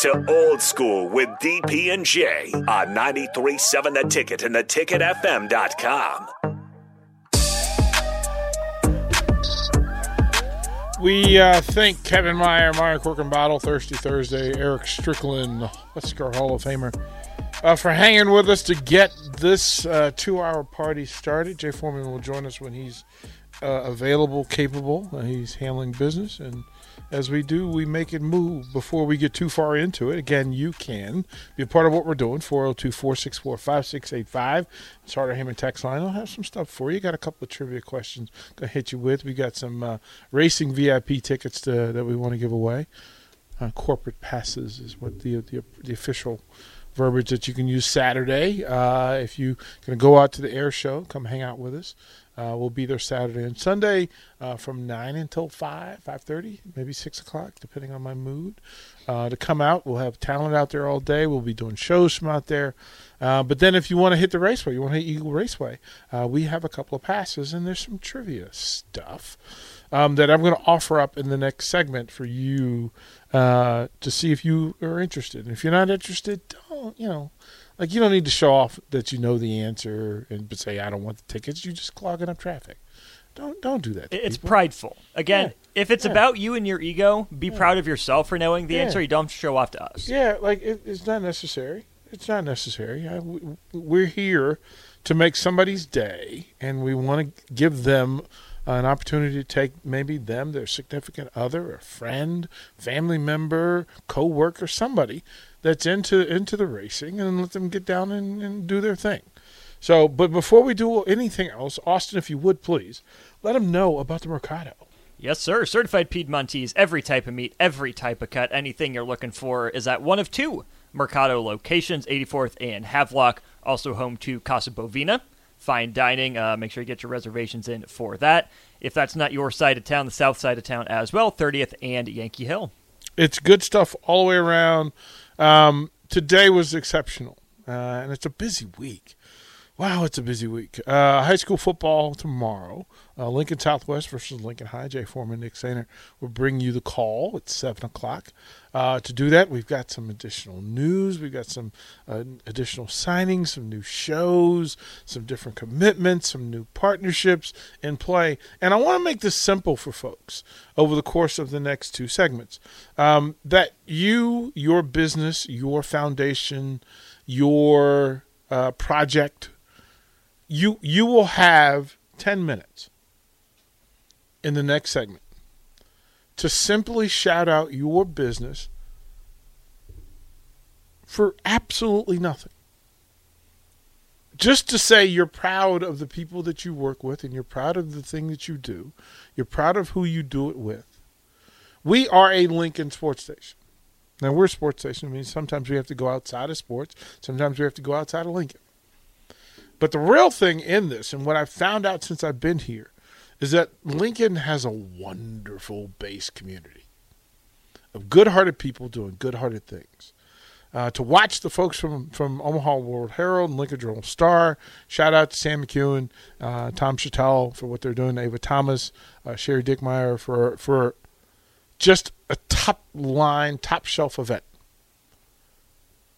to old school with DP and J on 93.7 The Ticket and theticketfm.com. We uh, thank Kevin Meyer, Meyer Cork and Bottle, Thirsty Thursday, Eric Strickland, Husker Hall of Famer, uh, for hanging with us to get this uh, two hour party started. Jay Foreman will join us when he's uh, available, capable. He's handling business. And as we do, we make it move before we get too far into it. Again, you can be a part of what we're doing 402 464 5685. It's Harder Hammond text line. I'll have some stuff for you. Got a couple of trivia questions to hit you with. We got some uh, racing VIP tickets to, that we want to give away. Uh, corporate passes is what the, the, the official verbiage that you can use Saturday. Uh, if you're going to go out to the air show, come hang out with us. Uh, we'll be there Saturday and Sunday uh, from nine until five, five thirty, maybe six o'clock, depending on my mood. Uh, to come out, we'll have talent out there all day. We'll be doing shows from out there. Uh, but then, if you want to hit the raceway, you want to hit Eagle Raceway, uh, we have a couple of passes, and there's some trivia stuff um, that I'm going to offer up in the next segment for you uh, to see if you are interested. And if you're not interested, don't you know like you don't need to show off that you know the answer and say I don't want the tickets. You're just clogging up traffic. Don't don't do that. It's people. prideful. Again, yeah. if it's yeah. about you and your ego, be yeah. proud of yourself for knowing the answer. You don't show off to us. Yeah, like it, it's not necessary. It's not necessary. I, we're here to make somebody's day, and we want to give them an opportunity to take maybe them, their significant other, a friend, family member, co-worker, somebody that's into into the racing and let them get down and, and do their thing. So, but before we do anything else, Austin, if you would please, let them know about the Mercado. Yes, sir. Certified Piedmontese, every type of meat, every type of cut, anything you're looking for is at one of two Mercado locations, 84th and Havelock, also home to Casa Bovina. Fine dining. Uh, make sure you get your reservations in for that. If that's not your side of town, the south side of town as well, 30th and Yankee Hill. It's good stuff all the way around. Um, today was exceptional, uh, and it's a busy week. Wow, it's a busy week. Uh, high school football tomorrow. Uh, Lincoln Southwest versus Lincoln High. Jay Foreman, Nick Sainer will bring you the call at 7 o'clock. Uh, to do that, we've got some additional news. We've got some uh, additional signings, some new shows, some different commitments, some new partnerships in play. And I want to make this simple for folks over the course of the next two segments um, that you, your business, your foundation, your uh, project, you you will have 10 minutes in the next segment to simply shout out your business for absolutely nothing. Just to say you're proud of the people that you work with and you're proud of the thing that you do. You're proud of who you do it with. We are a Lincoln sports station. Now, we're a sports station. I mean, sometimes we have to go outside of sports, sometimes we have to go outside of Lincoln. But the real thing in this, and what I've found out since I've been here, is that Lincoln has a wonderful base community of good hearted people doing good hearted things. Uh, to watch the folks from, from Omaha World Herald and Lincoln Journal Star, shout out to Sam McKewon, uh, Tom Shatel for what they're doing, Ava Thomas, uh, Sherry Dickmeyer for, for just a top line, top shelf event.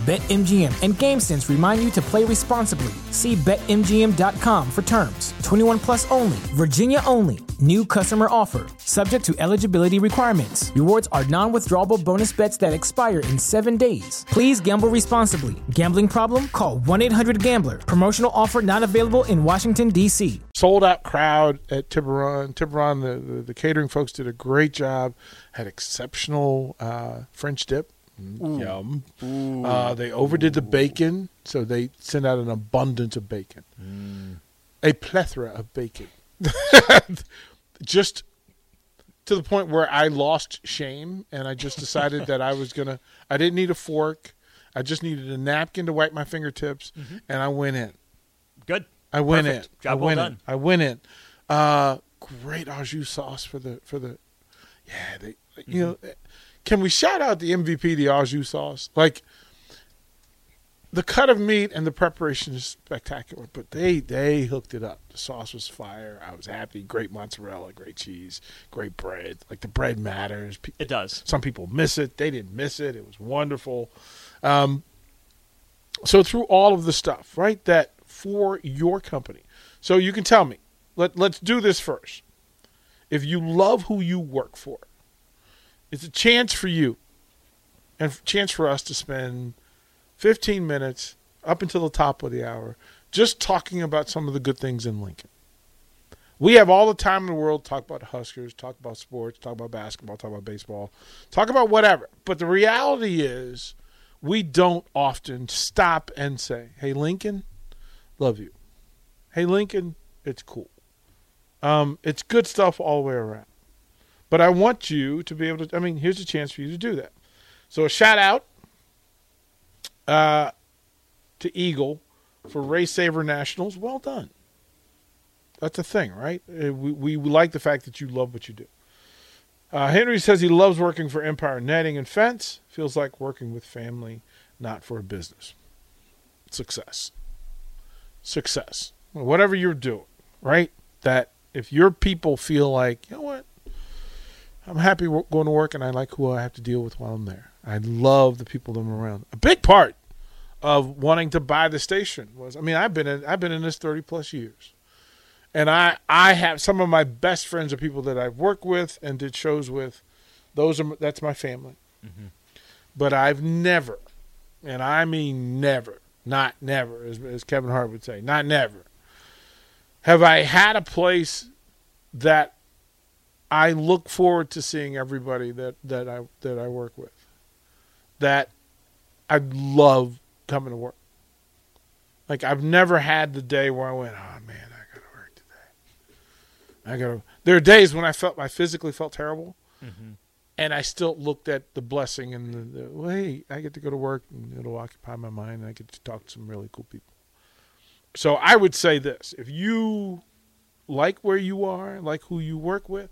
BetMGM and GameSense remind you to play responsibly. See BetMGM.com for terms. 21 plus only, Virginia only. New customer offer. Subject to eligibility requirements. Rewards are non withdrawable bonus bets that expire in seven days. Please gamble responsibly. Gambling problem? Call 1 800 Gambler. Promotional offer not available in Washington, D.C. Sold out crowd at Tiburon. Tiburon, the, the, the catering folks did a great job, had exceptional uh, French dip Yum. Uh, they overdid the bacon, so they sent out an abundance of bacon, a plethora of bacon, just to the point where I lost shame, and I just decided that I was gonna. I didn't need a fork. I just needed a napkin to wipe my fingertips, and I went in. Good. I went Perfect. in. Job I well went done. in. I went in. Uh, great au jus sauce for the for the. Yeah, they. You know, can we shout out the MVP the au jus sauce? Like the cut of meat and the preparation is spectacular, but they they hooked it up. The sauce was fire. I was happy. Great mozzarella, great cheese, great bread. Like the bread matters. It does. some people miss it. They didn't miss it. It was wonderful. Um, so through all of the stuff, right? That for your company. So you can tell me. Let Let's do this first. If you love who you work for, it's a chance for you, and a chance for us to spend 15 minutes up until the top of the hour just talking about some of the good things in Lincoln. We have all the time in the world talk about Huskers, talk about sports, talk about basketball, talk about baseball, talk about whatever. But the reality is, we don't often stop and say, "Hey, Lincoln, love you." Hey, Lincoln, it's cool. Um, it's good stuff all the way around. But I want you to be able to. I mean, here's a chance for you to do that. So a shout out uh, to Eagle for Race Saver Nationals. Well done. That's a thing, right? Uh, We, we like the fact that you love what you do. Uh, Henry says he loves working for Empire Netting and Fence. Feels like working with family, not for a business. Success. Success. Whatever you're doing, right? That if your people feel like, you know what? I'm happy going to work and I like who I have to deal with while I'm there. I love the people that I'm around. A big part of wanting to buy the station was I mean, I've been in I've been in this 30 plus years. And I I have some of my best friends are people that I've worked with and did shows with. Those are that's my family. Mm-hmm. But I've never, and I mean never, not never, as, as Kevin Hart would say, not never, have I had a place that I look forward to seeing everybody that, that I that I work with. That I love coming to work. Like I've never had the day where I went, oh man, I gotta work today. I gotta. There are days when I felt I physically felt terrible, mm-hmm. and I still looked at the blessing and the, the well, hey, I get to go to work and it'll occupy my mind. And I get to talk to some really cool people. So I would say this: if you like where you are, like who you work with,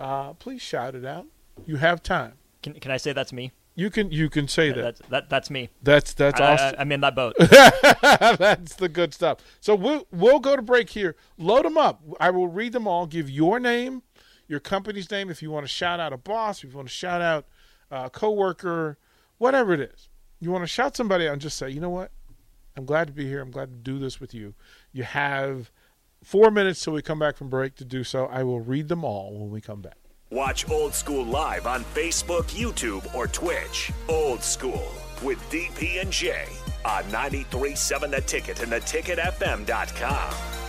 uh, please shout it out. You have time. Can, can I say that's me? You can you can say that. That's that, that's me. That's that's I, awesome. I, I'm in that boat. That's the good stuff. So we'll we'll go to break here. Load them up. I will read them all. Give your name, your company's name. If you want to shout out a boss, if you want to shout out a coworker, whatever it is, you want to shout somebody out and just say, you know what, I'm glad to be here. I'm glad to do this with you. You have four minutes till we come back from break to do so. I will read them all when we come back. Watch Old School live on Facebook, YouTube, or Twitch. Old School with DP and J on 93.7 The Ticket and theticketfm.com.